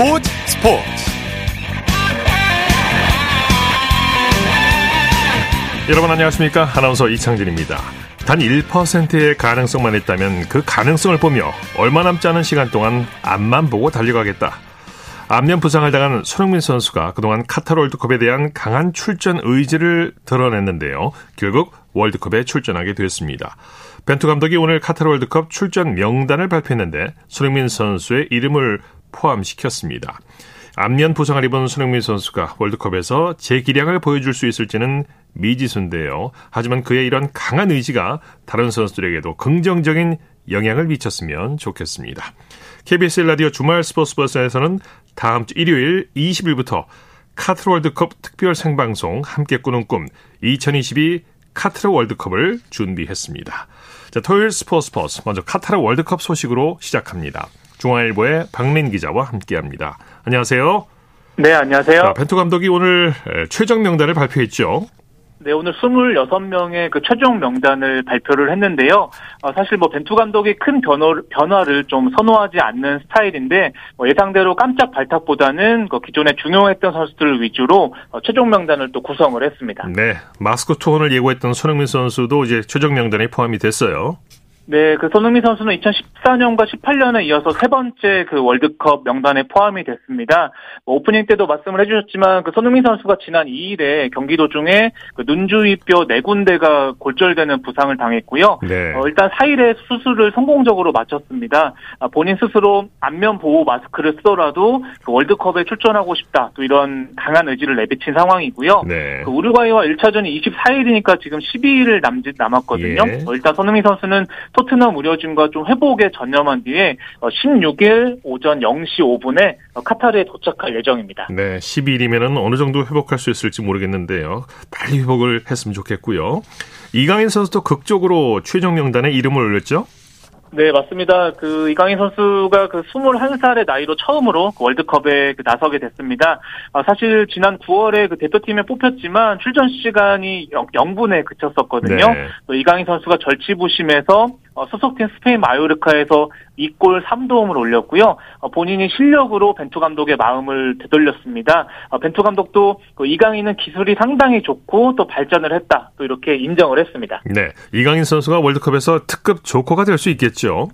스포츠 스포츠. 여러분 안녕하십니까? 아나운서 이창진입니다. 단 1%의 가능성만 있다면 그 가능성을 보며 얼마 남지 않은 시간 동안 앞만 보고 달려가겠다. 안면 부상을 당한 손흥민 선수가 그동안 카타르 월드컵에 대한 강한 출전 의지를 드러냈는데요. 결국 월드컵에 출전하게 됐습니다. 벤투 감독이 오늘 카타르 월드컵 출전 명단을 발표했는데 손흥민 선수의 이름을 포함시켰습니다. 안면 부상을 입은 손흥민 선수가 월드컵에서 제 기량을 보여줄 수 있을지는 미지수인데요. 하지만 그의 이런 강한 의지가 다른 선수들에게도 긍정적인 영향을 미쳤으면 좋겠습니다. KBS 라디오 주말 스포츠 버스에서는 다음 주 일요일 20일부터 카트르 월드컵 특별 생방송 함께 꾸는 꿈 2022 카트르 월드컵을 준비했습니다. 자, 토요일 스포츠 버스 먼저 카타르 월드컵 소식으로 시작합니다. 중앙일보의 박민 기자와 함께합니다. 안녕하세요. 네, 안녕하세요. 자, 벤투 감독이 오늘 최종 명단을 발표했죠. 네, 오늘 26명의 그 최종 명단을 발표를 했는데요. 어, 사실 뭐 벤투 감독이 큰 변화, 변화를 좀 선호하지 않는 스타일인데 뭐 예상대로 깜짝 발탁보다는 그 기존에 중용했던 선수들을 위주로 어, 최종 명단을 또 구성을 했습니다. 네, 마스코 투혼을 예고했던 손흥민 선수도 이제 최종 명단에 포함이 됐어요. 네, 그 손흥민 선수는 2014년과 18년에 이어서 세 번째 그 월드컵 명단에 포함이 됐습니다. 뭐 오프닝 때도 말씀을 해주셨지만 그 손흥민 선수가 지난 2일에 경기 도중에 그 눈주위뼈 네 군데가 골절되는 부상을 당했고요. 네. 어, 일단 4일에 수술을 성공적으로 마쳤습니다. 아, 본인 스스로 안면 보호 마스크를 쓰더라도 그 월드컵에 출전하고 싶다. 또 이런 강한 의지를 내비친 상황이고요. 네. 그 우루과이와 1차전이 24일이니까 지금 12일 남짓 남았거든요. 예. 어, 일단 손흥민 선수는 토트넘 우려진과 좀 회복에 전념한 뒤에 16일 어, 오전 0시 5분에 카타르에 도착할 예정입니다. 네, 10일이면 어느 정도 회복할 수 있을지 모르겠는데요. 빨리 회복을 했으면 좋겠고요. 이강인 선수도 극적으로 최종 명단에 이름을 올렸죠? 네, 맞습니다. 그 이강인 선수가 그 21살의 나이로 처음으로 그 월드컵에 그 나서게 됐습니다. 아, 사실 지난 9월에 그 대표팀에 뽑혔지만 출전 시간이 0, 분에 그쳤었거든요. 네. 또 이강인 선수가 절치부심에서 어, 소속팀 스페인 마요르카에서 2골 3도움을 올렸고요. 어, 본인이 실력으로 벤투 감독의 마음을 되돌렸습니다. 어, 벤투 감독도 그 이강인은 기술이 상당히 좋고 또 발전을 했다. 또 이렇게 인정을 했습니다. 네. 이강인 선수가 월드컵에서 특급 조커가 될 수 있겠죠.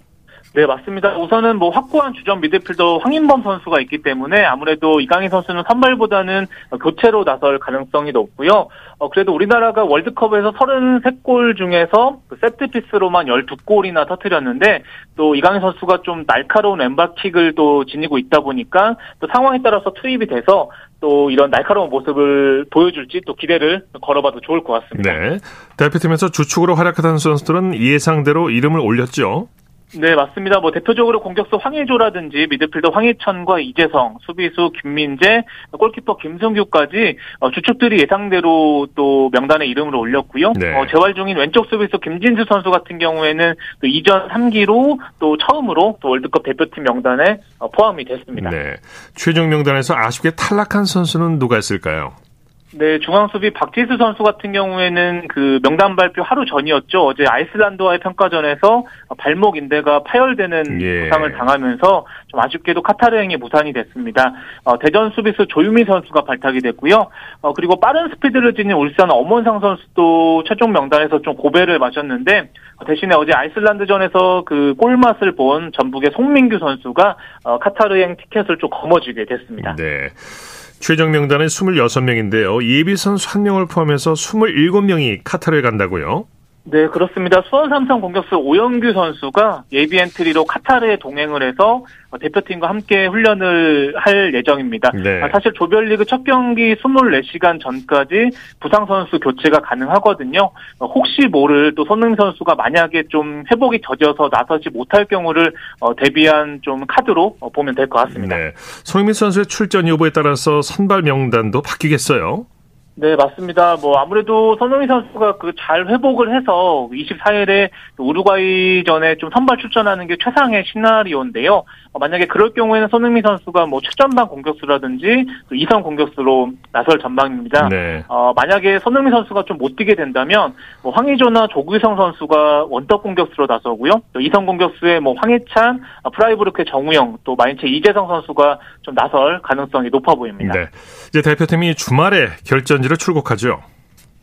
네, 맞습니다. 우선은 뭐 확고한 주전 미드필더 황인범 선수가 있기 때문에 아무래도 이강인 선수는 선발보다는 교체로 나설 가능성이 높고요. 어, 그래도 우리나라가 월드컵에서 33골 중에서 그 세트피스로만 12골이나 터트렸는데 또 이강인 선수가 좀 날카로운 왼발킥을 또 지니고 있다 보니까 또 상황에 따라서 투입이 돼서 또 이런 날카로운 모습을 보여줄지 또 기대를 걸어봐도 좋을 것 같습니다. 네. 대표팀에서 주축으로 활약하던 선수들은 예상대로 이름을 올렸죠. 네, 맞습니다. 뭐 대표적으로 공격수 황의조라든지 미드필더 황희천과 이재성, 수비수 김민재, 골키퍼 김승규까지 어, 주축들이 예상대로 또 명단에 이름을 올렸고요. 네. 어, 재활 중인 왼쪽 수비수 김진수 선수 같은 경우에는 또 이전 3기로 또 처음으로 또 월드컵 대표팀 명단에 어, 포함이 됐습니다. 네. 최종 명단에서 아쉽게 탈락한 선수는 누가 있을까요? 네, 중앙 수비 박지수 선수 같은 경우에는 그 명단 발표 하루 전이었죠. 어제 아이슬란드와의 평가전에서 발목 인대가 파열되는 예. 부상을 당하면서 좀 아쉽게도 카타르행에 무산이 됐습니다. 어, 대전 수비수 조유미 선수가 발탁이 됐고요. 어, 그리고 빠른 스피드를 지닌 울산 엄원상 선수도 최종 명단에서 좀 고배를 마셨는데 어, 대신에 어제 아이슬란드전에서 그 골맛을 본 전북의 송민규 선수가 어, 카타르행 티켓을 좀 거머쥐게 됐습니다. 네. 최종 명단은 26명인데요. 예비 선수 1명을 포함해서 27명이 카타르에 간다고요? 네, 그렇습니다. 수원 삼성 공격수 오영규 선수가 예비 엔트리로 카타르에 동행을 해서 대표팀과 함께 훈련을 할 예정입니다. 네. 아, 사실 조별리그 첫 경기 24시간 전까지 부상 선수 교체가 가능하거든요. 혹시 모를 또 손흥민 선수가 만약에 좀 회복이 젖어서 나서지 못할 경우를 어, 대비한 좀 카드로 어, 보면 될 것 같습니다. 네. 손흥민 선수의 출전 여부에 따라서 선발 명단도 바뀌겠어요? 네, 맞습니다. 뭐 아무래도 손흥민 선수가 그 잘 회복을 해서 24일에 우루과이전에 좀 선발 출전하는 게 최상의 시나리오인데요. 어, 만약에 그럴 경우에는 손흥민 선수가 뭐 최전방 공격수라든지 또 이선 공격수로 나설 전망입니다. 네. 어, 만약에 손흥민 선수가 좀 못 뛰게 된다면 뭐 황의조나 조규성 선수가 원톱 공격수로 나서고요. 또 이선 공격수에 뭐 황희찬, 어, 프라이브르크의 정우영, 또 마인츠 이재성 선수가 좀 나설 가능성이 높아 보입니다. 네. 이제 대표팀이 주말에 결전지로 출국하죠.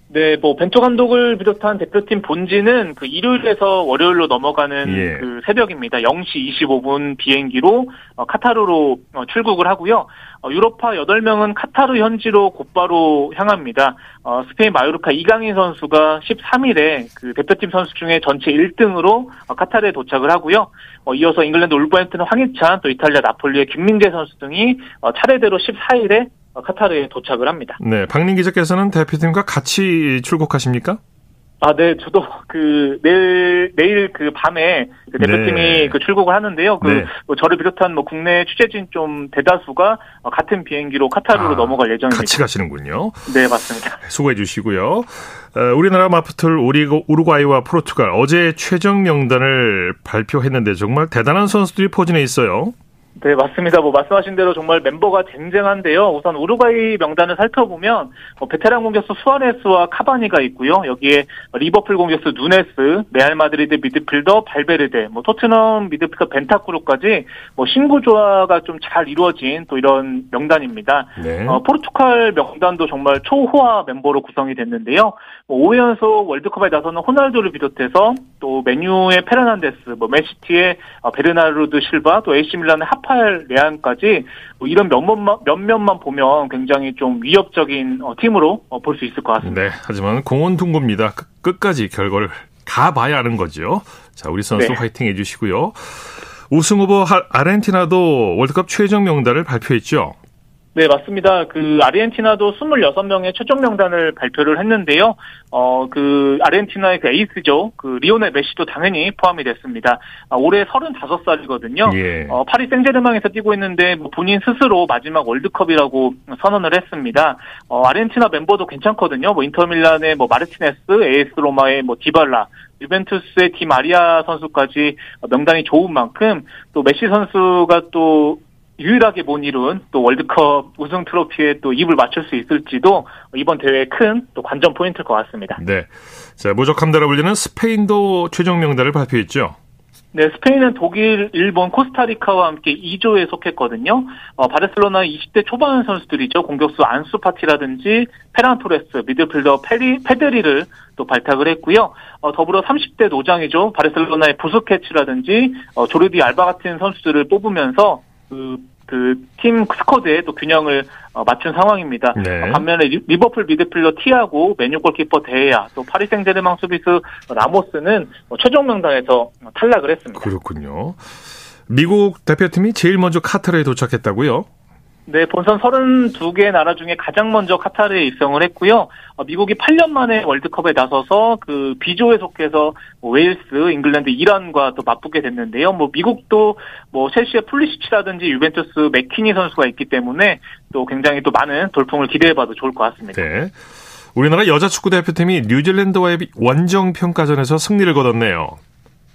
네, 뭐 벤투 감독을 비롯한 대표팀 본진은 그 일요일에서 월요일로 넘어가는 예. 그 새벽입니다. 0시 25분 비행기로 어, 카타르로 어, 출국을 하고요. 어, 유럽파 8명은 카타르 현지로 곧바로 향합니다. 어, 스페인 마요르카 이강인 선수가 13일에 그 대표팀 선수 중에 전체 1등으로 어, 카타르에 도착을 하고요. 어, 이어서 잉글랜드 울버햄튼 황희찬 또 이탈리아 나폴리의 김민재 선수 등이 차례대로 14일에 어, 카타르에 도착을 합니다. 네, 박민 기자께서는 대표팀과 같이 출국하십니까? 아, 네, 저도 그 내일 내일 그 밤에 그 대표팀이 네. 그 출국을 하는데요. 그 네. 뭐 저를 비롯한 뭐 국내 취재진 좀 대다수가 어, 같은 비행기로 카타르로 아, 넘어갈 예정입니다. 같이 가시는군요. 네, 맞습니다. 수고해 주시고요. 어, 우리나라 맞붙을 우루과이와 포르투갈 어제 최종 명단을 발표했는데 정말 대단한 선수들이 포진해 있어요. 네, 맞습니다. 뭐 말씀하신 대로 정말 멤버가 쟁쟁한데요. 우선 우루과이 명단을 살펴보면 뭐 베테랑 공격수 수아레스와 카바니가 있고요. 여기에 리버풀 공격수 누네스, 레알 마드리드 미드필더 발베르데, 뭐 토트넘 미드필더 벤탄쿠르까지 뭐 신구 조화가 좀 잘 이루어진 또 이런 명단입니다. 네. 어, 포르투갈 명단도 정말 초호화 멤버로 구성이 됐는데요. 뭐 5회 연속 월드컵에 나서는 호날두를 비롯해서 또 맨유의 페르난데스, 뭐 맨시티의 어, 베르나르드 실바, 또 AC 밀란의 하파엘 레앙까지 뭐 이런 몇몇만, 몇몇만 보면 굉장히 좀 위협적인 어, 팀으로 어, 볼수 있을 것 같습니다. 네, 하지만 공은 둥급니다. 끝까지 결과를 가봐야 하는 거죠. 자, 우리 선수 네. 화이팅 해주시고요. 우승 후보 아르헨티나도 월드컵 최종 명단을 발표했죠. 네, 맞습니다. 그 아르헨티나도 26명의 최종 명단을 발표를 했는데요. 어, 그 아르헨티나의 그 에이스죠. 그 리오넬 메시도 당연히 포함이 됐습니다. 아, 올해 35살이거든요. 예. 어, 파리 생제르맹에서 뛰고 있는데 뭐 본인 스스로 마지막 월드컵이라고 선언을 했습니다. 어, 아르헨티나 멤버도 괜찮거든요. 뭐 인터밀란의 뭐 마르티네스, AS 로마의 뭐 디발라, 유벤투스의 디마리아 선수까지 명단이 좋은 만큼 또 메시 선수가 또 유일하게 못 이룬 또 월드컵 우승 트로피에 또 입을 맞출 수 있을지도 이번 대회의 큰 또 관전 포인트일 것 같습니다. 네. 자, 무적함대로 불리는 스페인도 최종 명단을 발표했죠. 네, 스페인은 독일, 일본, 코스타리카와 함께 E조에 속했거든요. 어, 바르셀로나 20대 초반 선수들이죠. 공격수 안수 파티라든지 페란 토레스, 미드필더 페드리, 페드리를 또 발탁을 했고요. 어, 더불어 30대 노장이죠. 바르셀로나의 부스케츠라든지 어, 조르디 알바 같은 선수들을 뽑으면서 그, 그, 팀 squad에 또 균형을 어, 맞춘 상황입니다. 네. 반면에 리버풀 미드필더 티아고 맨유 골키퍼 데헤아 또 파리 생제르맹 수비수 라모스는 뭐 최종 명단에서 탈락을 했습니다. 그렇군요. 미국 대표팀이 제일 먼저 카타르에 도착했다고요? 네, 본선 32개 나라 중에 가장 먼저 카타르에 입성을 했고요. 어, 미국이 8년 만에 월드컵에 나서서 그 B조에 속해서 뭐 웨일스, 잉글랜드, 이란과 또 맞붙게 됐는데요. 뭐 미국도 뭐 첼시의 풀리시치라든지 유벤투스 맥키니 선수가 있기 때문에 또 굉장히 또 많은 돌풍을 기대해봐도 좋을 것 같습니다. 네. 우리나라 여자 축구 대표팀이 뉴질랜드와의 원정 평가전에서 승리를 거뒀네요.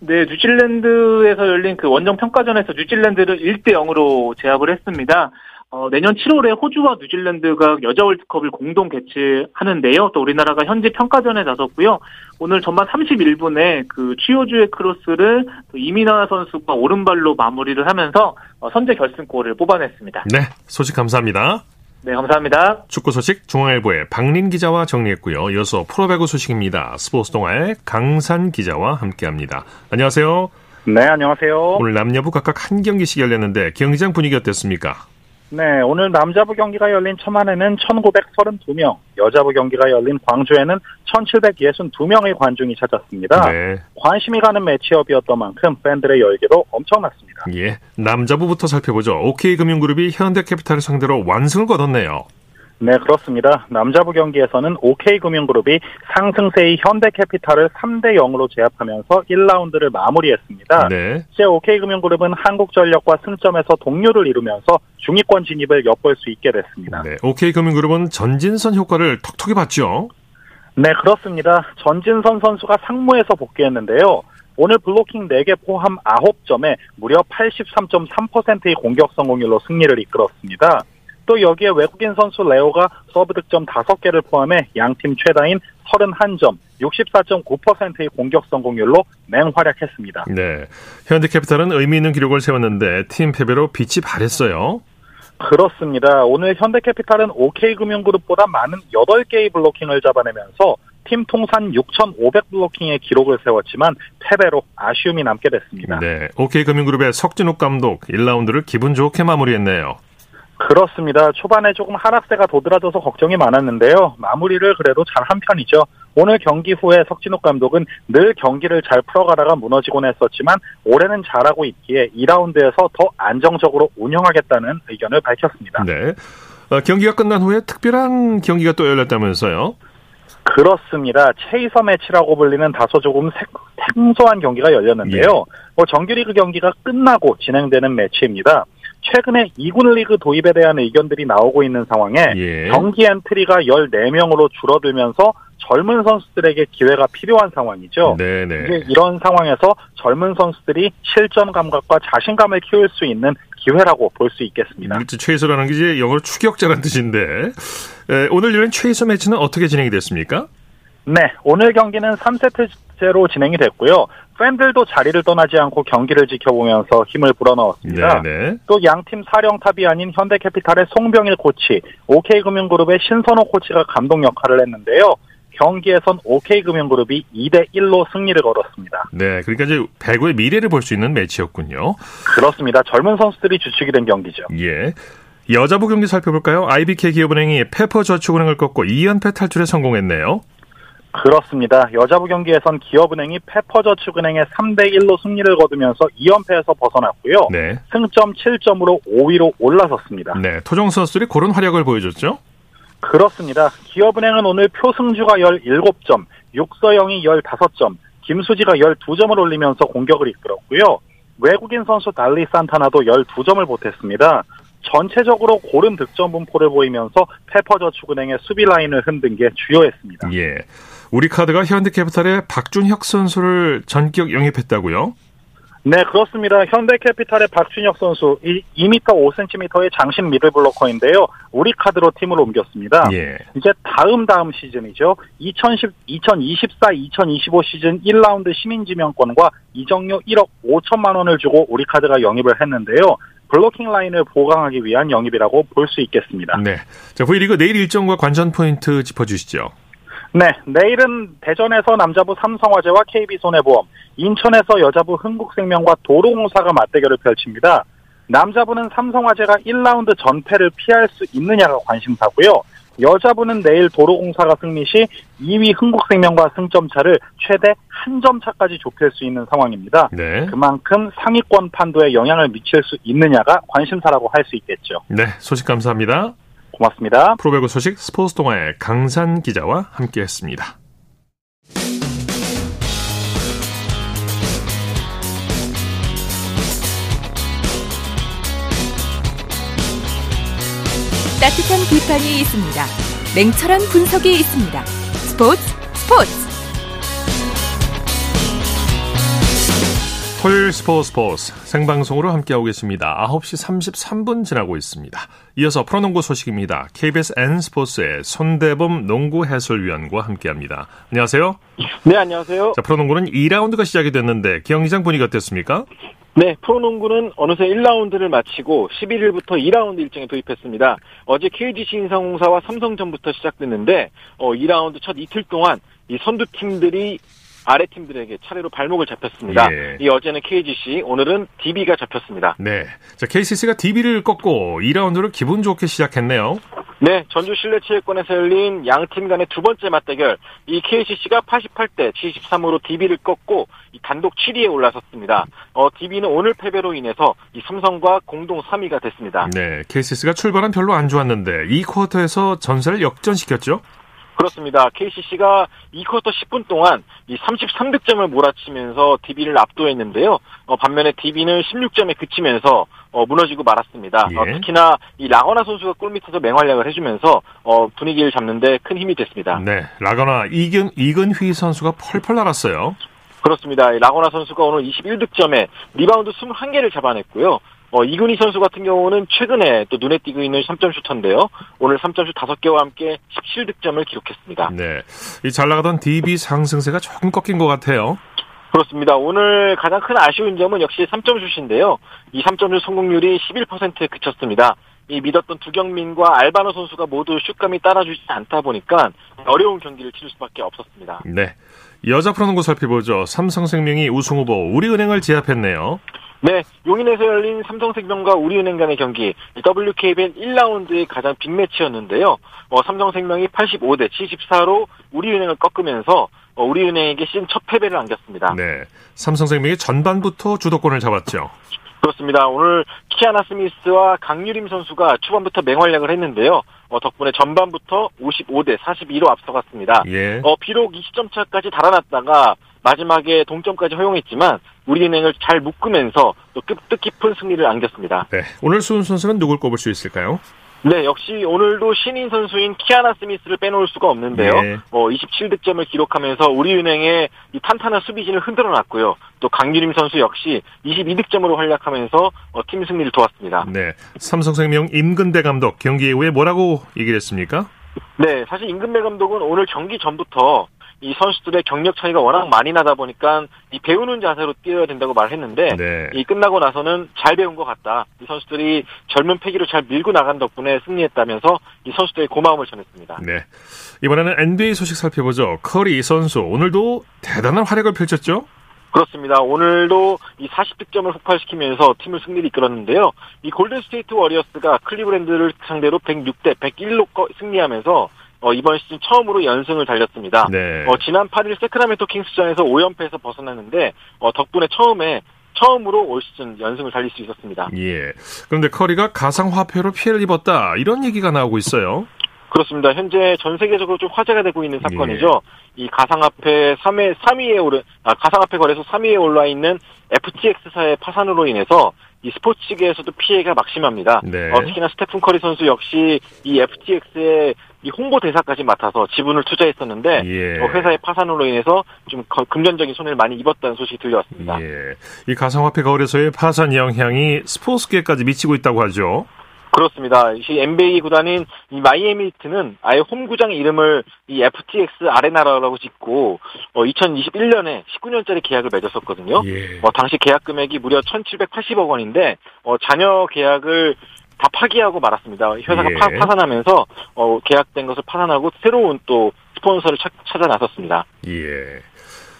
네, 뉴질랜드에서 열린 그 원정 평가전에서 뉴질랜드를 1대 0으로 제압을 했습니다. 어, 내년 7월에 호주와 뉴질랜드가 여자 월드컵을 공동 개최하는데요. 또 우리나라가 현지 평가전에 나섰고요. 오늘 전반 31분에 그 추효주의 크로스를 이민아 선수가 오른발로 마무리를 하면서 어, 선제 결승골을 뽑아냈습니다. 네, 소식 감사합니다. 네, 감사합니다. 축구 소식 중앙일보의 박린 기자와 정리했고요. 이어서 프로배구 소식입니다. 스포츠 동아의 강산 기자와 함께합니다. 안녕하세요. 네, 안녕하세요. 오늘 남녀부 각각 한 경기씩 열렸는데 경기장 분위기 어땠습니까? 네, 오늘 남자부 경기가 열린 천안에는 1932명, 여자부 경기가 열린 광주에는 1762명의 관중이 찾았습니다. 네. 관심이 가는 매치업이었던 만큼 팬들의 열기도 엄청났습니다. 예, 남자부부터 살펴보죠. OK금융그룹이 현대캐피탈을 상대로 완승을 거뒀네요. 네, 그렇습니다. 남자부 경기에서는 OK금융그룹이 상승세의 현대캐피탈을 3대 0으로 제압하면서 1라운드를 마무리했습니다. 네. 이제 OK금융그룹은 한국전력과 승점에서 동료를 이루면서 중위권 진입을 엿볼 수 있게 됐습니다. 네, OK금융그룹은 전진선 효과를 톡톡히 봤죠? 네, 그렇습니다. 전진선 선수가 상무에서 복귀했는데요. 오늘 블로킹 4개 포함 9점에 무려 83.3%의 공격 성공률로 승리를 이끌었습니다. 또 여기에 외국인 선수 레오가 서브 득점 5개를 포함해 양팀 최다인 31점, 64.9%의 공격 성공률로 맹활약했습니다. 네. 현대캐피탈은 의미 있는 기록을 세웠는데 팀 패배로 빛이 바랬어요. 그렇습니다. 오늘 현대캐피탈은 OK금융그룹보다 많은 8개의 블로킹을 잡아내면서 팀 통산 6,500 블로킹의 기록을 세웠지만 패배로 아쉬움이 남게 됐습니다. 네, OK금융그룹의 석진욱 감독 1라운드를 기분 좋게 마무리했네요. 그렇습니다. 초반에 조금 하락세가 도드라져서 걱정이 많았는데요. 마무리를 그래도 잘 한 편이죠. 오늘 경기 후에 석진욱 감독은 늘 경기를 잘 풀어가다가 무너지곤 했었지만 올해는 잘하고 있기에 2라운드에서 더 안정적으로 운영하겠다는 의견을 밝혔습니다. 네. 어, 경기가 끝난 후에 특별한 경기가 또 열렸다면서요? 그렇습니다. 체이서 매치라고 불리는 다소 조금 생소한 경기가 열렸는데요. 예. 뭐 정규리그 경기가 끝나고 진행되는 매치입니다. 최근에 2군 리그 도입에 대한 의견들이 나오고 있는 상황에 예. 경기 엔트리가 14명으로 줄어들면서 젊은 선수들에게 기회가 필요한 상황이죠. 네네. 이게 이런 상황에서 젊은 선수들이 실전 감각과 자신감을 키울 수 있는 기회라고 볼 수 있겠습니다. chaser라는 게 이제 영어로 추격자라는 뜻인데 에, 오늘 열린 최이소 매치는 어떻게 진행이 됐습니까? 네, 오늘 경기는 3세트제로 진행이 됐고요. 팬들도 자리를 떠나지 않고 경기를 지켜보면서 힘을 불어넣었습니다. 또 양팀 사령탑이 아닌 현대캐피탈의 송병일 코치, OK금융그룹의 신선호 코치가 감독 역할을 했는데요. 경기에선 OK금융그룹이 2대 1로 승리를 거뒀습니다. 네, 그러니까 이제 배구의 미래를 볼 수 있는 매치였군요. 그렇습니다. 젊은 선수들이 주축이 된 경기죠. 예. 여자부 경기 살펴볼까요? IBK 기업은행이 페퍼저축은행을 꺾고 2연패 탈출에 성공했네요. 그렇습니다. 여자부 경기에선 기업은행이 페퍼저축은행의 3대 1로 승리를 거두면서 2연패에서 벗어났고요. 네. 승점 7점으로 5위로 올라섰습니다. 네, 토종 선수들이 그런 활약을 보여줬죠? 그렇습니다. 기업은행은 오늘 표승주가 17점, 육서영이 15점, 김수지가 12점을 올리면서 공격을 이끌었고요. 외국인 선수 달리 산타나도 12점을 보탰습니다. 전체적으로 고른 득점 분포를 보이면서 페퍼저축은행의 수비 라인을 흔든 게 주요했습니다. 예. 우리 카드가 현대캐피탈의 박준혁 선수를 전격 영입했다고요? 네, 그렇습니다. 현대캐피탈의 박준혁 선수, 2m 5cm의 장신 미들블로커인데요. 우리 카드로 팀을 옮겼습니다. 예. 이제 다음 다음 시즌이죠. 2010, 2024, 2025 시즌 1라운드 시민지명권과 이정료 1억 5천만 원을 주고 우리 카드가 영입을 했는데요. 블로킹 라인을 보강하기 위한 영입이라고 볼 수 있겠습니다. 네. 자, V리그 내일 일정과 관전 포인트 짚어주시죠. 네, 내일은 대전에서 남자부 삼성화재와 KB손해보험, 인천에서 여자부 흥국생명과 도로공사가 맞대결을 펼칩니다. 남자부는 삼성화재가 1라운드 전패를 피할 수 있느냐가 관심사고요. 여자부는 내일 도로공사가 승리 시 2위 흥국생명과 승점차를 최대 한 점 차까지 좁힐 수 있는 상황입니다. 네. 그만큼 상위권 판도에 영향을 미칠 수 있느냐가 관심사라고 할 수 있겠죠. 네, 소식 감사합니다. 고맙습니다. 프로배구 소식 스포츠 동아의 강산 기자와 함께했습니다. 따뜻한 비판이 있습니다. 냉철한 분석이 있습니다. 스포츠 스포츠 토요일 스포츠 스포츠 생방송으로 함께하고 계십니다. 9시 33분 지나고 있습니다. 이어서 프로농구 소식입니다. KBS N스포츠의 손대범 농구 해설위원과 함께합니다. 안녕하세요. 네, 안녕하세요. 자, 프로농구는 2라운드가 시작이 됐는데 경기장 분위기 어땠습니까? 네, 프로농구는 어느새 1라운드를 마치고 11일부터 2라운드 일정에 도입했습니다. 어제 KGC 인상공사와 삼성전부터 시작됐는데 어, 2라운드 첫 이틀 동안 이 선두 팀들이 아래 팀들에게 차례로 발목을 잡혔습니다. 예. 이 어제는 KGC, 오늘은 DB가 잡혔습니다. 네. 자, KCC가 DB를 꺾고 2라운드를 기분 좋게 시작했네요. 네, 전주 실내 체육관에서 열린 양 팀 간의 두 번째 맞대결. 이 KCC가 88대 73으로 DB를 꺾고 단독 7위에 올라섰습니다. 어, DB는 오늘 패배로 인해서 이 삼성과 공동 3위가 됐습니다. 네, KCC가 출발은 별로 안 좋았는데 이 쿼터에서 전세를 역전시켰죠? 그렇습니다. KCC가 2쿼터 10분 동안 이 33득점을 몰아치면서 DB를 압도했는데요. 어, 반면에 DB는 16점에 그치면서 어, 무너지고 말았습니다. 예. 어, 특히나 이 라건아 선수가 골 밑에서 맹활약을 해주면서 어, 분위기를 잡는데 큰 힘이 됐습니다. 네, 라거나 이근 이근휘 선수가 펄펄 날았어요. 그렇습니다. 라건아 선수가 오늘 21득점에 리바운드 21개를 잡아냈고요. 어, 이근휘 선수 같은 경우는 최근에 또 눈에 띄고 있는 3점 슈터인데요. 오늘 3점 슛 5개와 함께 17득점을 기록했습니다. 네. 이 잘 나가던 DB 상승세가 조금 꺾인 것 같아요. 그렇습니다. 오늘 가장 큰 아쉬운 점은 역시 3점 슛인데요. 이 3점 슛 성공률이 11%에 그쳤습니다. 이 믿었던 두경민과 알바노 선수가 모두 슛감이 따라주지 않다 보니까 어려운 경기를 치를 수밖에 없었습니다. 네. 여자 프로농구 살펴보죠. 삼성생명이 우승 후보 우리은행을 제압했네요. 네, 용인에서 열린 삼성생명과 우리은행 간의 경기 WKBL 1라운드의 가장 빅매치였는데요. 어, 삼성생명이 85대 74로 우리은행을 꺾으면서 어, 우리은행에게 시즌 첫 패배를 안겼습니다. 네, 삼성생명이 전반부터 주도권을 잡았죠. 그렇습니다. 오늘 키아나 스미스와 강유림 선수가 초반부터 맹활약을 했는데요. 어, 덕분에 전반부터 55대 42로 앞서갔습니다. 예. 어, 비록 20점 차까지 달아났다가 마지막에 동점까지 허용했지만 우리은행을 잘 묶으면서 또 뜻깊은 승리를 안겼습니다. 네, 오늘 수훈 선수는 누굴 꼽을 수 있을까요? 네, 역시 오늘도 신인 선수인 키아나 스미스를 빼놓을 수가 없는데요. 네. 어, 27득점을 기록하면서 우리은행의 이 탄탄한 수비진을 흔들어 놨고요. 또 강유림 선수 역시 22득점으로 활약하면서 어, 팀 승리를 도왔습니다. 네, 삼성생명 임근대 감독 경기 이후에 뭐라고 얘기를 했습니까? 네, 사실 임근대 감독은 오늘 경기 전부터 이 선수들의 경력 차이가 워낙 많이 나다 보니까 이 배우는 자세로 뛰어야 된다고 말했는데 네. 이 끝나고 나서는 잘 배운 것 같다. 이 선수들이 젊은 패기로 잘 밀고 나간 덕분에 승리했다면서 이 선수들의 고마움을 전했습니다. 네. 이번에는 NBA 소식 살펴보죠. 커리 선수 오늘도 대단한 활약을 펼쳤죠? 그렇습니다. 오늘도 이 40득점을 폭발시키면서 팀을 승리를 이끌었는데요. 이 골든 스테이트 워리어스가 클리브랜드를 상대로 106대 101로 승리하면서 어, 이번 시즌 처음으로 연승을 달렸습니다. 네. 어, 지난 8일 새크라멘토 킹스전에서 5연패에서 벗어났는데 어, 덕분에 처음에 처음으로 올 시즌 연승을 달릴 수 있었습니다. 예. 그런데 커리가 가상 화폐로 피해를 입었다 이런 얘기가 나오고 있어요. 그렇습니다. 현재 전 세계적으로 좀 화제가 되고 있는 사건이죠. 예. 이 가상화폐 3회 3위에 오른 아, 가상화폐 거래소 3위에 올라 있는 FTX사의 파산으로 인해서 이 스포츠계에서도 피해가 막심합니다. 네. 어, 특히나 스테픈 커리 선수 역시 이 FTX의 이 홍보 대사까지 맡아서 지분을 투자했었는데 예. 어, 회사의 파산으로 인해서 좀 금전적인 손해를 많이 입었다는 소식이 들려왔습니다. 예. 이 가상화폐 거래소의 파산 영향이 스포츠계까지 미치고 있다고 하죠. 그렇습니다. 이 NBA 구단인 이 마이애미 히트는 아예 홈구장 이름을 이 FTX 아레나라고 짓고 어, 2021년에 19년짜리 계약을 맺었었거든요. 예. 어, 당시 계약 금액이 무려 1,780억 원인데 어, 자녀 계약을 다 파기하고 말았습니다. 회사가 예. 파, 파산하면서 어, 계약된 것을 파산하고 새로운 또 스폰서를 찾, 찾아 나섰습니다. 예.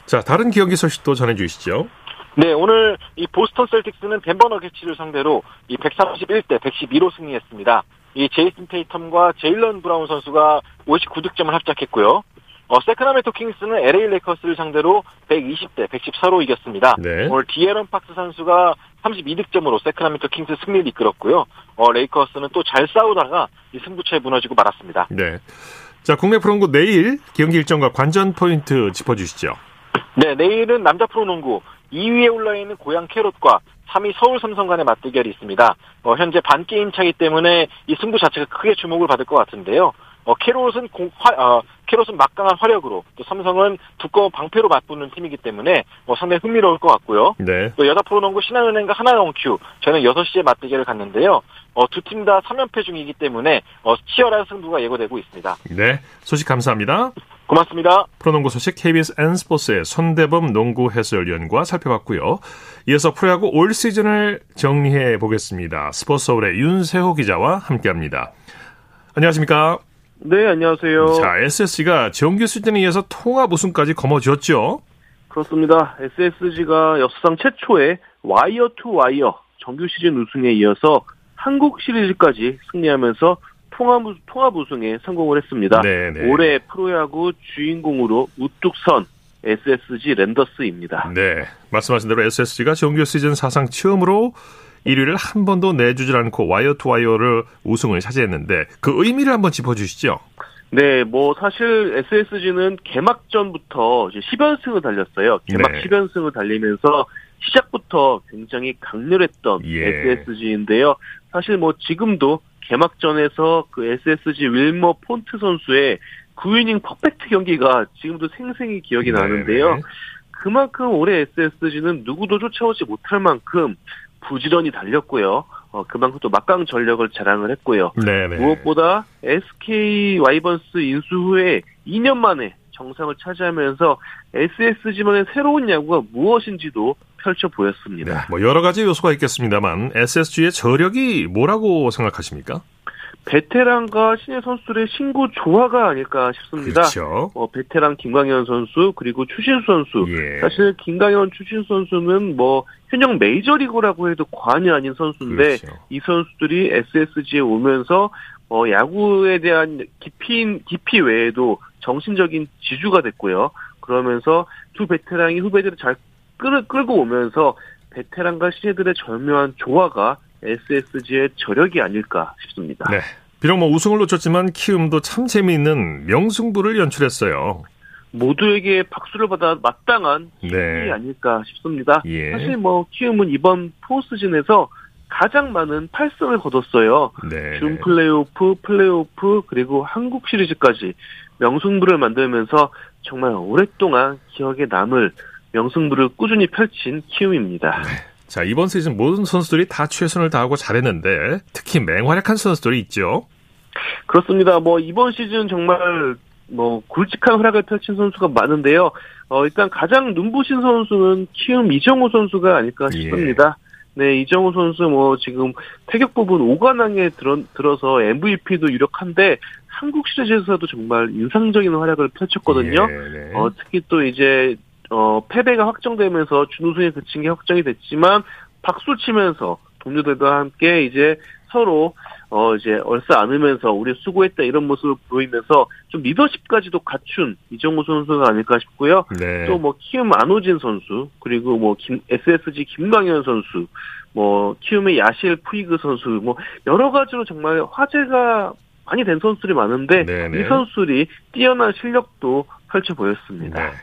자, 다른 경기 소식도 전해 주시죠. 네, 오늘 이 보스턴 셀틱스는 덴버 너게츠를 상대로 이 131대 112로 승리했습니다. 이 제이슨 테이텀과 제일런 브라운 선수가 59득점을 합작했고요. 어, 새크라멘토 킹스는 LA 레이커스를 상대로 120대 114로 이겼습니다. 네. 오늘 디애런 팍스 선수가 32득점으로 새크라멘토 킹스 승리를 이끌었고요. 어, 레이커스는 또 잘 싸우다가 이 승부처에 무너지고 말았습니다. 네. 자, 국내 프로농구 내일 경기 일정과 관전 포인트 짚어주시죠. 네, 내일은 남자 프로농구 2위에 올라있는 고양 캐롯과 3위 서울 삼성 간의 맞대결이 있습니다. 어, 현재 반 게임 차기 때문에 이 승부 자체가 크게 주목을 받을 것 같은데요. 어, 캐롯은 공, 화, 어, 캐롯은 막강한 화력으로 또 삼성은 두꺼운 방패로 맞붙는 팀이기 때문에 어, 상당히 흥미로울 것 같고요. 네. 또 여자 프로농구 신한은행과 하나원큐 저는 6시에 맞대결을 갖는데요. 어, 두 팀 다 3연패 중이기 때문에 어, 치열한 승부가 예고되고 있습니다. 네, 소식 감사합니다. 고맙습니다. 프로농구 소식 KBS N스포츠의 손대범 농구 해설위원과 살펴봤고요. 이어서 프로야구 올 시즌을 정리해 보겠습니다. 스포츠 서울의 윤세호 기자와 함께합니다. 안녕하십니까? 네, 안녕하세요. 자, SSG가 정규 시즌에 이어서 통합 우승까지 거머쥐었죠? 그렇습니다. SSG가 역사상 최초의 와이어 투 와이어 정규 시즌 우승에 이어서 한국 시리즈까지 승리하면서 통합, 통합 우승에 성공을 했습니다. 네네. 네. 올해 프로야구 주인공으로 우뚝 선 SSG 랜더스입니다. 네. 말씀하신 대로 SSG가 정규 시즌 사상 처음으로 1위를 한 번도 내주질 않고 wire to wire를 우승을 차지했는데 그 의미를 한번 짚어주시죠. 네, 뭐 사실 SSG는 개막전부터 이제 10연승을 달렸어요. 개막 네. 10연승을 달리면서 시작부터 굉장히 강렬했던 예. SSG인데요. 사실 뭐 지금도 개막전에서 그 SSG 윌머 폰트 선수의 9이닝 퍼펙트 경기가 지금도 생생히 기억이 나는데요. 그만큼 올해 SSG는 누구도 쫓아오지 못할 만큼 부지런히 달렸고요. 어, 그만큼 또 막강 전력을 자랑을 했고요. 네네. 무엇보다 SK 와이번스 인수 후에 2년 만에 정상을 차지하면서 SSG만의 새로운 야구가 무엇인지도 펼쳐 보였습니다. 네, 뭐 여러 가지 요소가 있겠습니다만 SSG의 저력이 뭐라고 생각하십니까? 베테랑과 신예 선수들의 신구 조화가 아닐까 싶습니다. 그렇죠. 어, 베테랑 김광현 선수 그리고 추신 선수. 예. 사실 김광현 추신 선수는 뭐 현역 메이저리그라고 해도 과언이 아닌 선수인데 그렇죠. 이 선수들이 SSG에 오면서 어, 야구에 대한 깊이 깊이 외에도 정신적인 지주가 됐고요. 그러면서 두 베테랑이 후배들을 잘 끌, 끌고 오면서 베테랑과 신예들의 절묘한 조화가 SSG의 저력이 아닐까 싶습니다. 네. 비록 뭐 우승을 놓쳤지만 키움도 참 재미있는 명승부를 연출했어요. 모두에게 박수를 받아 마땅한 힘이 네. 아닐까 싶습니다. 예. 사실 뭐 키움은 이번 포스즌에서 가장 많은 8승을 거뒀어요. 네. 준 플레이오프, 플레이오프 그리고 한국 시리즈까지 명승부를 만들면서 정말 오랫동안 기억에 남을 명승부를 꾸준히 펼친 키움입니다. 네. 자, 이번 시즌 모든 선수들이 다 최선을 다하고 잘했는데 특히 맹활약한 선수들이 있죠. 그렇습니다. 뭐 이번 시즌 정말 뭐 굵직한 활약을 펼친 선수가 많은데요. 어, 일단 가장 눈부신 선수는 키움 이정우 선수가 아닐까 예. 싶습니다. 예. 네, 이정우 선수 뭐 지금 태격 부분 5관왕에 들어, 들어서 MVP도 유력한데 한국 시리즈에서도 정말 인상적인 활약을 펼쳤거든요. 예, 네. 어, 특히 또 이제 어, 패배가 확정되면서 준우승에 그친 게 확정이 됐지만 박수 치면서 동료들과 함께 이제 서로 어 이제 얼싸 안으면서 우리 수고했다 이런 모습을 보이면서 좀 리더십까지도 갖춘 이정우 선수가 아닐까 싶고요. 네. 또뭐 키움 안호진 선수 그리고 뭐 김, SSG 김광현 선수 뭐 키움의 야실 푸이그 선수 뭐 여러 가지로 정말 화제가 많이 된 선수들이 많은데 네네. 네. 이 선수들이 뛰어난 실력도 펼쳐 보였습니다. 네.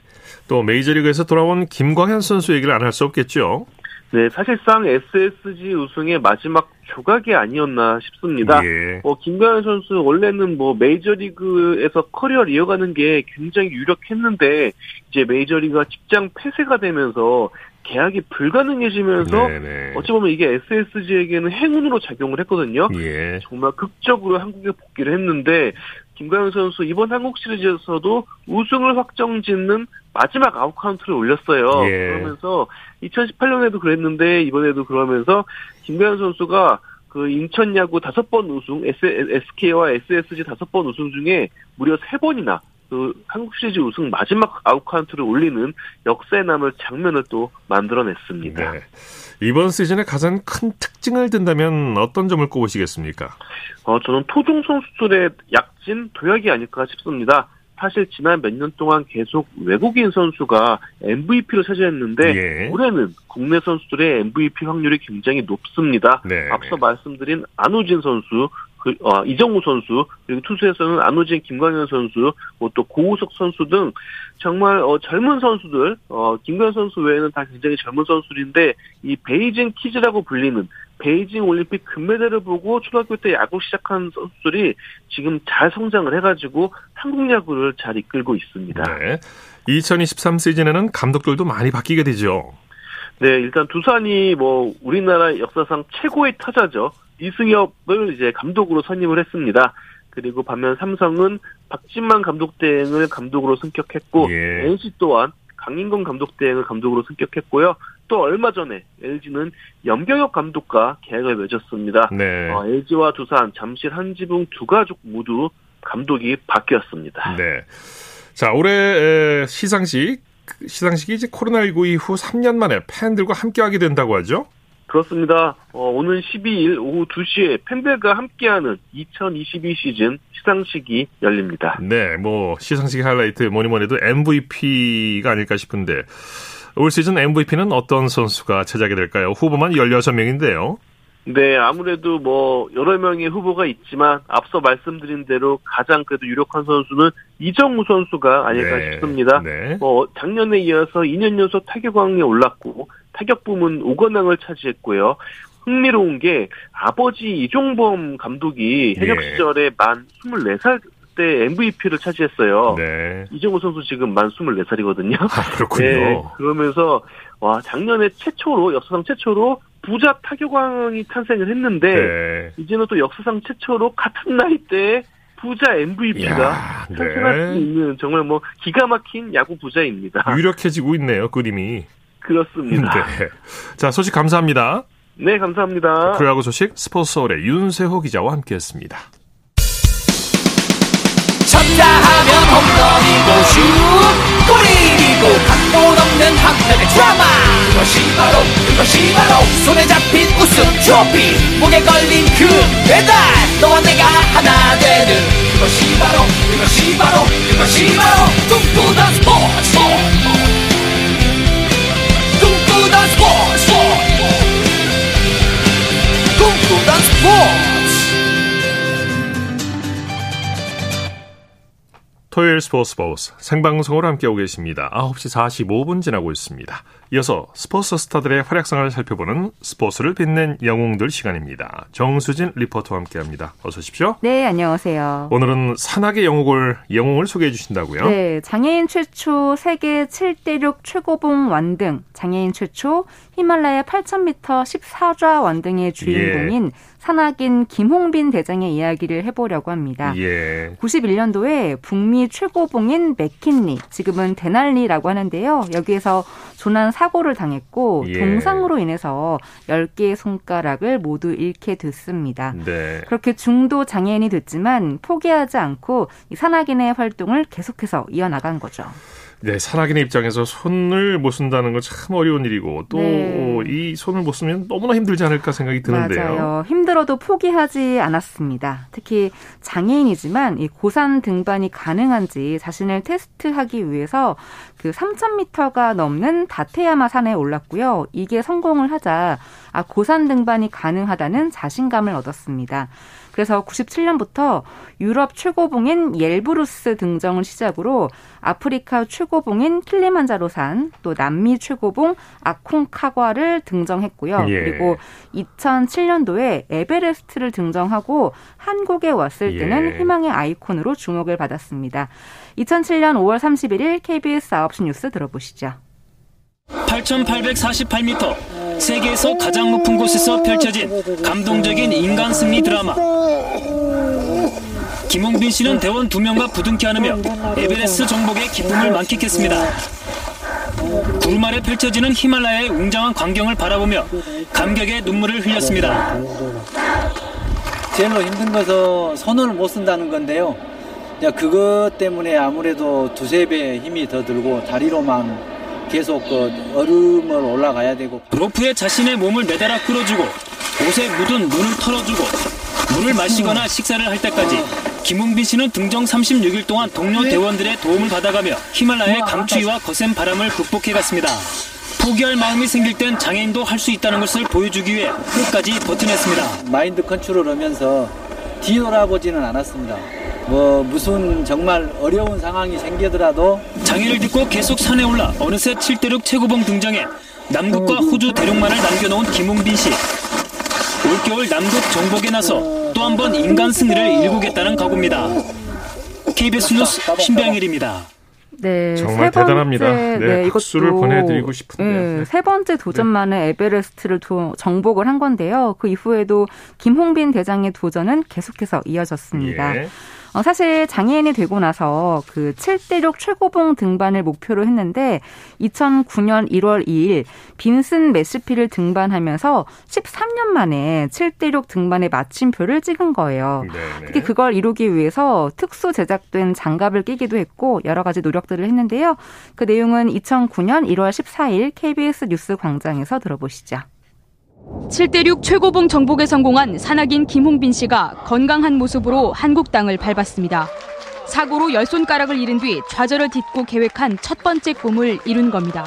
또 메이저리그에서 돌아온 김광현 선수 얘기를 안 할 수 없겠죠. 네, 사실상 SSG 우승의 마지막 조각이 아니었나 싶습니다. 예. 어, 김광현 선수 원래는 뭐 메이저리그에서 커리어를 이어가는 게 굉장히 유력했는데 이제 메이저리그가 직장 폐쇄가 되면서 계약이 불가능해지면서 네네. 어찌 보면 이게 SSG에게는 행운으로 작용을 했거든요. 예. 정말 극적으로 한국에 복귀를 했는데 김광현 선수 이번 한국 시리즈에서도 우승을 확정 짓는 마지막 아웃 카운트를 올렸어요. 예. 그러면서 2018년에도 그랬는데 이번에도 그러면서 김광현 선수가 그 인천 야구 다섯 번 우승, SK와 SSG 다섯 번 우승 중에 무려 세 번이나 그 한국 시리즈 우승 마지막 아웃카운트를 올리는 역사에 남을 장면을 또 만들어냈습니다. 네. 이번 시즌의 가장 큰 특징을 든다면 어떤 점을 꼽으시겠습니까? 어, 저는 토종 선수들의 약 진 도약이 아닐까 싶습니다. 사실 지난 몇 년 동안 계속 외국인 선수가 MVP를 차지했는데 예. 올해는 국내 선수들의 MVP 확률이 굉장히 높습니다. 네. 앞서 말씀드린 안우진 선수, 그, 어, 이정우 선수 그리고 투수에서는 안우진, 김광현 선수, 뭐 또 고우석 선수 등 정말 어, 젊은 선수들, 어, 김광현 선수 외에는 다 굉장히 젊은 선수들인데 이 베이징 키즈라고 불리는 베이징 올림픽 금메달을 보고 초등학교 때 야구 시작한 선수들이 지금 잘 성장을 해가지고 한국 야구를 잘 이끌고 있습니다. 네. 2023 시즌에는 감독들도 많이 바뀌게 되죠. 네, 일단 두산이 뭐 우리나라 역사상 최고의 타자죠. 이승엽을 이제 감독으로 선임을 했습니다. 그리고 반면 삼성은 박진만 감독 대행을 감독으로 승격했고 예. NC 또한 강인건 감독 대행을 감독으로 승격했고요. 또 얼마 전에 LG는 염경엽 감독과 계약을 맺었습니다. 네. 어, LG와 두산, 잠실, 한지붕 두 가족 모두 감독이 바뀌었습니다. 네. 자, 올해 시상식 시상식이 이제 코로나19 이후 3년 만에 팬들과 함께하게 된다고 하죠? 그렇습니다. 어, 오는 12일 오후 2시에 팬들과 함께하는 2022 시즌 시상식이 열립니다. 네, 뭐 시상식 하이라이트 뭐니 뭐니 해도 MVP가 아닐까 싶은데 올 시즌 MVP는 어떤 선수가 차지하게 될까요? 후보만 16명인데요. 네, 아무래도 뭐 여러 명의 후보가 있지만 앞서 말씀드린 대로 가장 그래도 유력한 선수는 이정우 선수가 아닐까 네, 싶습니다. 네. 뭐 작년에 이어서 2년 연속 타격왕에 올랐고 타격 부문 5관왕을 차지했고요. 흥미로운 게 아버지 이종범 감독이 현역 예. 시절에 만 24살 때 MVP를 차지했어요. 네. 이정우 선수 지금 만 24살이거든요. 아, 그렇군요. 네, 그러면서 와 작년에 최초로 역사상 최초로 부자 타격왕이 탄생을 했는데 네. 이제는 또 역사상 최초로 같은 나이대에 부자 MVP가 탄생할 네. 수 있는 정말 뭐 기가 막힌 야구 부자입니다. 유력해지고 있네요, 그림이. 그렇습니다. 네. 자, 소식 감사합니다. 네, 감사합니다. 프로야구 소식 스포츠 서울의 윤세호 기자와 함께했습니다. 쳤다 하면 홈런이고 슛 골이고 각본 없는 한편의 드라마 그것이 바로 그것이 바로 손에 잡힌 우승 트로피 목에 걸린 그 배달 너와 내가 하나 되는 그것이 바로 그것이 바로 그것이 바로 꿈꾸던 스포츠 꿈꾸던 스 토요일 스포츠 스포츠 생방송으로 함께하고 계십니다. 9시 45분 지나고 있습니다. 이어서 스포츠 스타들의 활약상을 살펴보는 스포츠를 빛낸 영웅들 시간입니다. 정수진 리포터와 함께합니다. 어서 오십시오. 네, 안녕하세요. 오늘은 산악의 영웅을, 영웅을 소개해 주신다고요? 네, 장애인 최초 세계 7대륙 최고봉 완등, 장애인 최초 히말라야 8,000m 14좌 완등의 주인공인 예. 산악인 김홍빈 대장의 이야기를 해보려고 합니다. 예. 91년도에 북미 최고봉인 맥킨리, 지금은 데날리라고 하는데요. 여기에서 조난 사고를 당했고 예. 동상으로 인해서 10개의 손가락을 모두 잃게 됐습니다. 네. 그렇게 중도 장애인이 됐지만 포기하지 않고 이 산악인의 활동을 계속해서 이어나간 거죠. 네, 산악인의 입장에서 손을 못 쓴다는 건 참 어려운 일이고 또이 네. 손을 못 쓰면 너무나 힘들지 않을까 생각이 드는데요. 맞아요. 힘들 어도 포기하지 않았습니다. 특히 장애인이지만 이 고산 등반이 가능한지 자신을 테스트하기 위해서 그 3,000m가 넘는 다테야마 산에 올랐고요. 이게 성공을 하자 아 고산 등반이 가능하다는 자신감을 얻었습니다. 그래서 97년부터 유럽 최고봉인 엘브루스 등정을 시작으로 아프리카 최고봉인 킬리만자로산, 또 남미 최고봉 아콩카과를 등정했고요. 예. 그리고 2007년도에 에베레스트를 등정하고 한국에 왔을 때는 예. 희망의 아이콘으로 주목을 받았습니다. 2007년 5월 31일 KBS 9시 뉴스 들어보시죠. 8,848m 세계에서 가장 높은 곳에서 펼쳐진 감동적인 인간 승리 드라마. 김홍빈 씨는 대원 두 명과 부둥켜 안으며 에베레스트 정복의 기쁨을 만끽했습니다. 구름 아래 펼쳐지는 히말라야의 웅장한 광경을 바라보며 감격의 눈물을 흘렸습니다. 제일로 힘든 것은 손을 못 쓴다는 건데요. 그것 때문에 아무래도 두세 배 힘이 더 들고 다리로만 계속 그 얼음을 올라가야 되고 로프에 자신의 몸을 매달아 끌어주고 옷에 묻은 눈을 털어주고 물을 마시거나 식사를 할 때까지 김홍빈 씨는 등정 36일 동안 동료 네. 대원들의 도움을 받아가며 히말라야의 강추위와 거센 바람을 극복해갔습니다. 포기할 마음이 생길 땐 장애인도 할 수 있다는 것을 보여주기 위해 끝까지 버텨냈습니다. 마인드 컨트롤 하면서 뒤돌아보지는 않았습니다. 뭐 무슨 정말 어려운 상황이 생기더라도 장애를 딛고 계속 산에 올라 어느새 7대륙 최고봉 등정해 남극과 호주 대륙만을 남겨놓은 김홍빈 씨. 올겨울 남극 정복에 나서 또 한 번 인간 승리를 일구겠다는 각오입니다. KBS 뉴스 신병일입니다. 네, 정말 번째, 대단합니다. 네, 네 박수를 보내드리고 싶은데 네, 네. 세 번째 도전 만에 네. 에베레스트를 도, 정복을 한 건데요. 그 이후에도 김홍빈 대장의 도전은 계속해서 이어졌습니다. 예. 어, 사실 장애인이 되고 나서 그 7대륙 최고봉 등반을 목표로 했는데 2009년 1월 2일 빈슨 메스피를 등반하면서 13년 만에 7대륙 등반의 마침표를 찍은 거예요. 네네. 특히 그걸 이루기 위해서 특수 제작된 장갑을 끼기도 했고 여러 가지 노력들을 했는데요. 그 내용은 2009년 1월 14일 KBS 뉴스 광장에서 들어보시죠. 7대6 최고봉 정복에 성공한 산악인 김홍빈 씨가 건강한 모습으로 한국 땅을 밟았습니다. 사고로 열 손가락을 잃은 뒤 좌절을 딛고 계획한 첫 번째 꿈을 이룬 겁니다.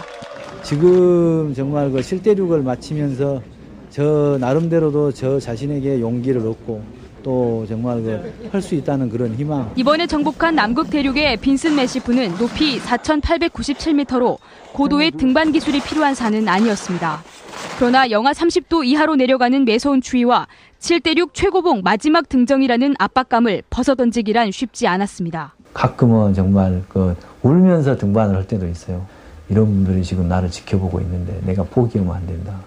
지금 정말 그 7대6을 마치면서 저 나름대로도 저 자신에게 용기를 얻고 또 정말 그 할 수 있다는 그런 희망. 이번에 정복한 남극 대륙의 빈슨 메시프는 높이 4,897m로 고도의 등반 기술이 필요한 산은 아니었습니다. 그러나 영하 30도 이하로 내려가는 매서운 추위와 7대6 최고봉 마지막 등정이라는 압박감을 벗어던지기란 쉽지 않았습니다. 가끔은 정말 그 울면서 등반을 할 때도 있어요. 이런 분들이 지금 나를 지켜보고 있는데 내가 포기하면 안 된다.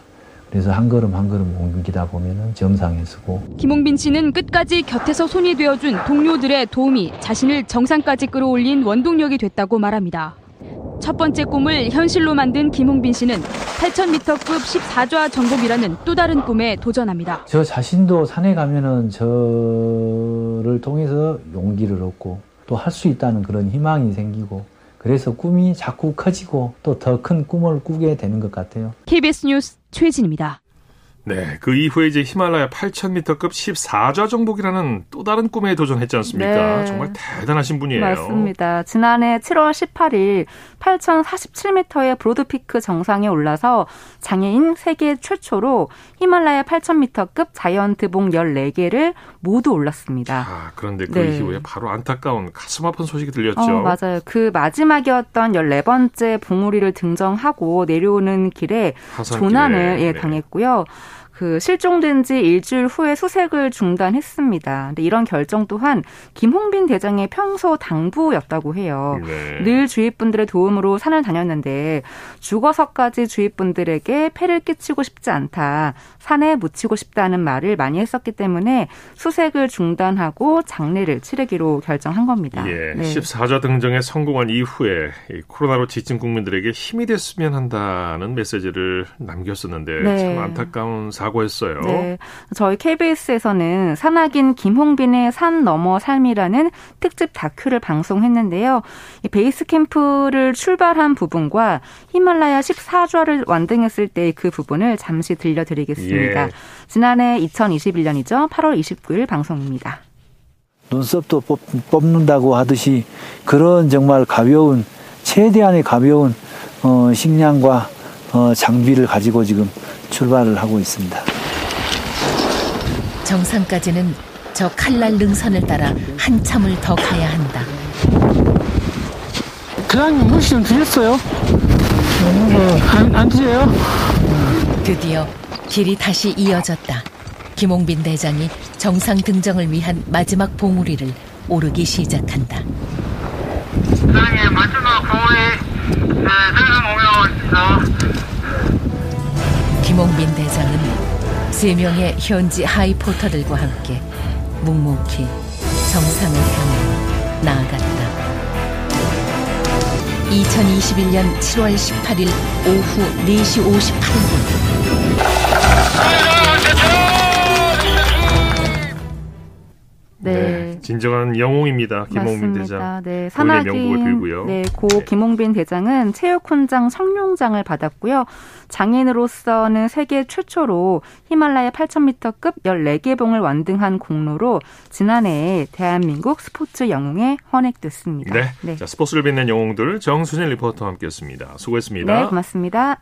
그래서 한 걸음 한 걸음 옮기다 보면은 정상에 서고. 김홍빈 씨는 끝까지 곁에서 손이 되어준 동료들의 도움이 자신을 정상까지 끌어올린 원동력이 됐다고 말합니다. 첫 번째 꿈을 현실로 만든 김홍빈 씨는 8,000m급 14좌 정복이라는 또 다른 꿈에 도전합니다. 저 자신도 산에 가면은 저를 통해서 용기를 얻고 또 할 수 있다는 그런 희망이 생기고 그래서 꿈이 자꾸 커지고 또 더 큰 꿈을 꾸게 되는 것 같아요. KBS 뉴스 최진입니다. 네, 그 이후에 이제 히말라야 8,000m급 14좌 정복이라는 또 다른 꿈에 도전했지 않습니까? 네. 정말 대단하신 분이에요. 맞습니다. 지난해 7월 18일 8,047m의 브로드피크 정상에 올라서 장애인 세계 최초로 히말라야 8,000m급 자이언트 봉 14개를 모두 올랐습니다. 아, 그런데 그 네. 이후에 바로 안타까운 가슴 아픈 소식이 들렸죠. 어, 맞아요. 그 마지막이었던 14번째 봉우리를 등정하고 내려오는 길에 조난을 예, 네. 당했고요. 그 실종된 지 일주일 후에 수색을 중단했습니다. 근데 이런 결정 또한 김홍빈 대장의 평소 당부였다고 해요. 네. 늘 주위 분들의 도움으로 산을 다녔는데 죽어서까지 주위 분들에게 폐를 끼치고 싶지 않다. 산에 묻히고 싶다는 말을 많이 했었기 때문에 수색을 중단하고 장례를 치르기로 결정한 겁니다. 예, 네. 14자 등정에 성공한 이후에 코로나로 지친 국민들에게 힘이 됐으면 한다는 메시지를 남겼었는데 네. 참 안타까운 사고 사고했어요. 네. 저희 KBS에서는 산악인 김홍빈의 산 너머 삶이라는 특집 다큐를 방송했는데요. 베이스 캠프를 출발한 부분과 히말라야 14좌를 완등했을 때 그 부분을 잠시 들려드리겠습니다. 예. 지난해 2021년이죠. 8월 29일 방송입니다. 눈썹도 뽑, 뽑는다고 하듯이 그런 정말 가벼운 최대한의 가벼운 어, 식량과 어, 장비를 가지고 지금 출발을 하고 있습니다. 정상까지는 저 칼날 능선을 따라 한참을 더 가야 한다. 대장님 물시 좀 드셨어요? 안, 안 드세요? 드디어 길이 다시 이어졌다. 김홍빈 대장이 정상 등정을 위한 마지막 봉우리를 오르기 시작한다. 대장님 마지막 봉우리. 김홍빈 대장은 세 명의 현지 하이포터들과 함께 묵묵히 정상을 향해 나아갔다. 2021년 7월 18일 오후 4시 58분. 진정한 영웅입니다. 김홍빈 대장. 네. 산악인 네, 고 네. 김홍빈 대장은 체육훈장 성룡장을 받았고요. 장인으로서는 세계 최초로 히말라야 8,000m급 14개 봉을 완등한 공로로 지난해 대한민국 스포츠 영웅에 헌액됐습니다. 네. 네. 자, 스포츠를 빛낸 영웅들 정수진 리포터와 함께했습니다. 수고했습니다. 네, 고맙습니다.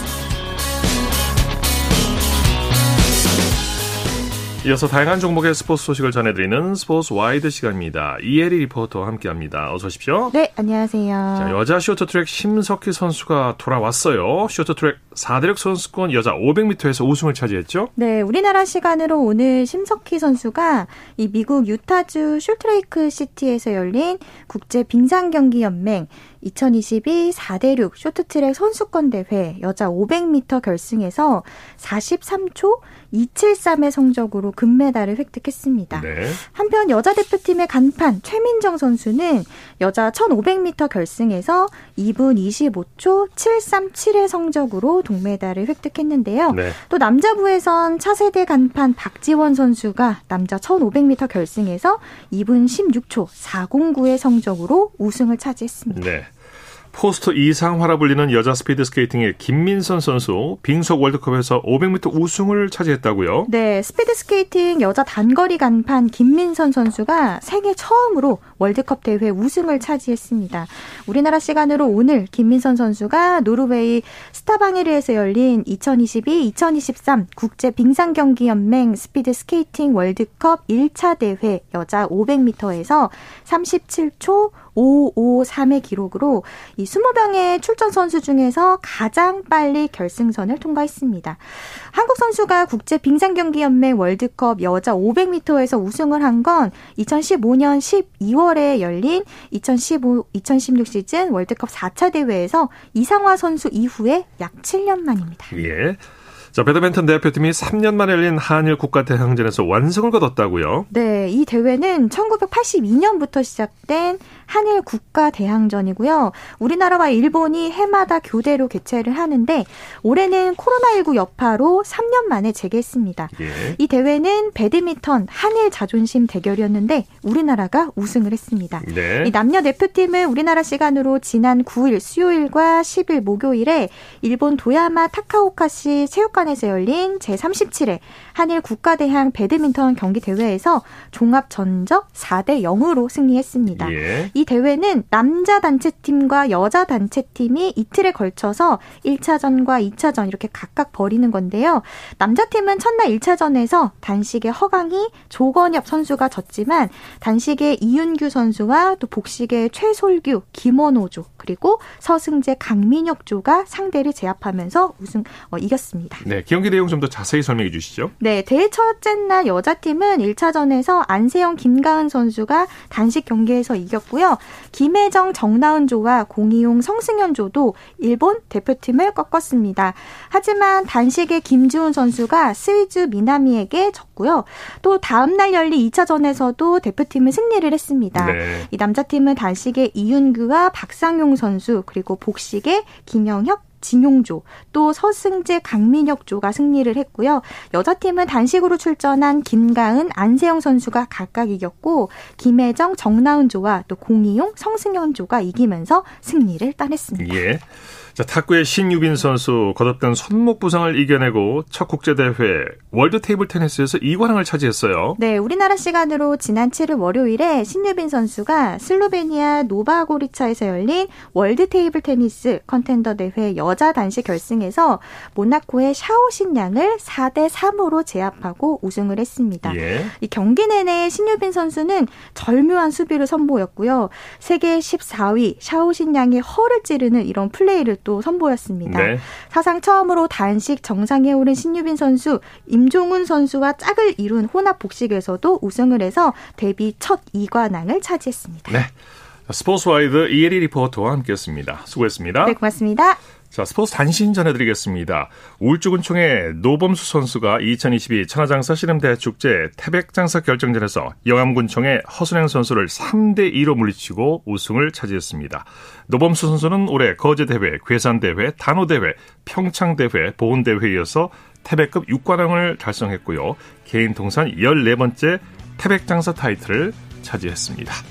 이어서 다양한 종목의 스포츠 소식을 전해드리는 스포츠 와이드 시간입니다. 이혜리 리포터와 함께합니다. 어서 오십시오. 네, 안녕하세요. 자, 여자 쇼트트랙 심석희 선수가 돌아왔어요. 쇼트트랙 4대륙 선수권 여자 500m에서 우승을 차지했죠? 네, 우리나라 시간으로 오늘 심석희 선수가 이 미국 유타주 솔트레이크 시티에서 열린 국제 빙상 경기 연맹 2022 4대륙 쇼트트랙 선수권 대회 여자 500m 결승에서 43초 273의 성적으로 금메달을 획득했습니다. 네. 한편 여자 대표팀의 간판 최민정 선수는 여자 1500m 결승에서 2분 25초 737의 성적으로 동메달을 획득했는데요. 네. 또 남자부에선 차세대 간판 박지원 선수가 남자 1500m 결승에서 2분 16초 409의 성적으로 우승을 차지했습니다. 네. post 이상화라 불리는 여자 스피드 스케이팅의 김민선 선수 빙속 월드컵에서 500m 우승을 차지했다고요? 네, 스피드 스케이팅 여자 단거리 간판 김민선 선수가 세계 처음으로 월드컵 대회 우승을 차지했습니다. 우리나라 시간으로 오늘 김민선 선수가 노르웨이 스타방에르에서 열린 2022-2023 국제 빙상 경기 연맹 스피드 스케이팅 월드컵 1차 대회 여자 500m에서 37초 553의 기록으로 이 20명의 출전 선수 중에서 가장 빨리 결승선을 통과했습니다. 한국 선수가 국제 빙상 경기 연맹 월드컵 여자 500m에서 우승을 한 건 2015년 12월에 열린 2015 2016 시즌 월드컵 4차 대회에서 이상화 선수 이후에 약 7년 만입니다. 예. 자, 배드민턴 대표팀이 3년 만에 열린 한일 국가 대항전에서 완성을 거뒀다고요? 네, 이 대회는 1982년부터 시작된 한일 국가 대항전이고요. 우리나라와 일본이 해마다 교대로 개최를 하는데 올해는 코로나19 여파로 3년 만에 재개했습니다. 예. 이 대회는 배드민턴 한일 자존심 대결이었는데 우리나라가 우승을 했습니다. 네. 이 남녀 대표팀은 우리나라 시간으로 지난 9일 수요일과 10일 목요일에 일본 도야마 타카오카시 체육관에서 열린 제37회 한일 국가대항 배드민턴 경기 대회에서 종합 전적 4대 0으로 승리했습니다. 예. 이 대회는 남자 단체팀과 여자 단체팀이 이틀에 걸쳐서 1차전과 2차전 이렇게 각각 벌이는 건데요. 남자팀은 첫날 1차전에서 단식의 허강이 조건엽 선수가 졌지만 단식의 이윤규 선수와 또 복식의 최솔규, 김원호조 그리고 서승재, 강민혁조가 상대를 제압하면서 우승 어, 이겼습니다. 네, 경기 내용 좀 더 자세히 설명해 주시죠. 네, 대회 첫째 날 여자팀은 1차전에서 안세영, 김가은 선수가 단식 경기에서 이겼고요. 김혜정, 정나은조와 공이용, 성승현조도 일본 대표팀을 꺾었습니다. 하지만 단식의 김지훈 선수가 스위즈 미나미에게 졌고요. 또 다음 날 열린 2차전에서도 대표팀은 승리를 했습니다. 네. 이 남자팀은 단식의 이윤규와 박상용 선수 그리고 복식의 김영혁 진용조, 또 서승재, 강민혁조가 승리를 했고요. 여자팀은 단식으로 출전한 김가은, 안세영 선수가 각각 이겼고 김혜정, 정나은조와 또 공희용, 성승연조가 이기면서 승리를 따냈습니다. 예. 자, 탁구의 신유빈 선수 거듭된 손목 부상을 이겨내고 첫 국제 대회 World Table Tennis에서 2관왕을 차지했어요. 네, 우리나라 시간으로 지난 7일 월요일에 신유빈 선수가 슬로베니아 노바고리차에서 열린 World Table Tennis Contender 대회 여자 단식 결승에서 모나코의 샤오신 양을 4대 3으로 제압하고 우승을 했습니다. 예. 이 경기 내내 신유빈 선수는 절묘한 수비를 선보였고요. 세계 14위 샤오신 양의 허를 찌르는 이런 플레이를 또 선보였습니다. 네. 사상 처음으로 단식 정상에 오른 신유빈 선수, 임종훈 선수와 짝을 이룬 혼합 복식에서도 우승을 해서 데뷔 첫 2관왕을 차지했습니다. 네. 스포츠와이드 이혜리 리포터와 함께했습니다. 수고했습니다. 네, 고맙습니다. 자, 스포츠 단신 전해드리겠습니다. 울주군청의 노범수 선수가 2022 천하장사 씨름대축제 태백장사 결정전에서 영암군청의 허선행 선수를 3대 2로 물리치고 우승을 차지했습니다. 노범수 선수는 올해 거제대회, 괴산대회, 단오대회, 평창대회, 보훈대회에 이어서 태백급 6관왕을 달성했고요. 개인 통산 14번째 태백장사 타이틀을 차지했습니다.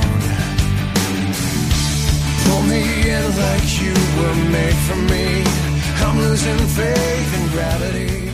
me in like you were made for me. I'm losing faith in gravity.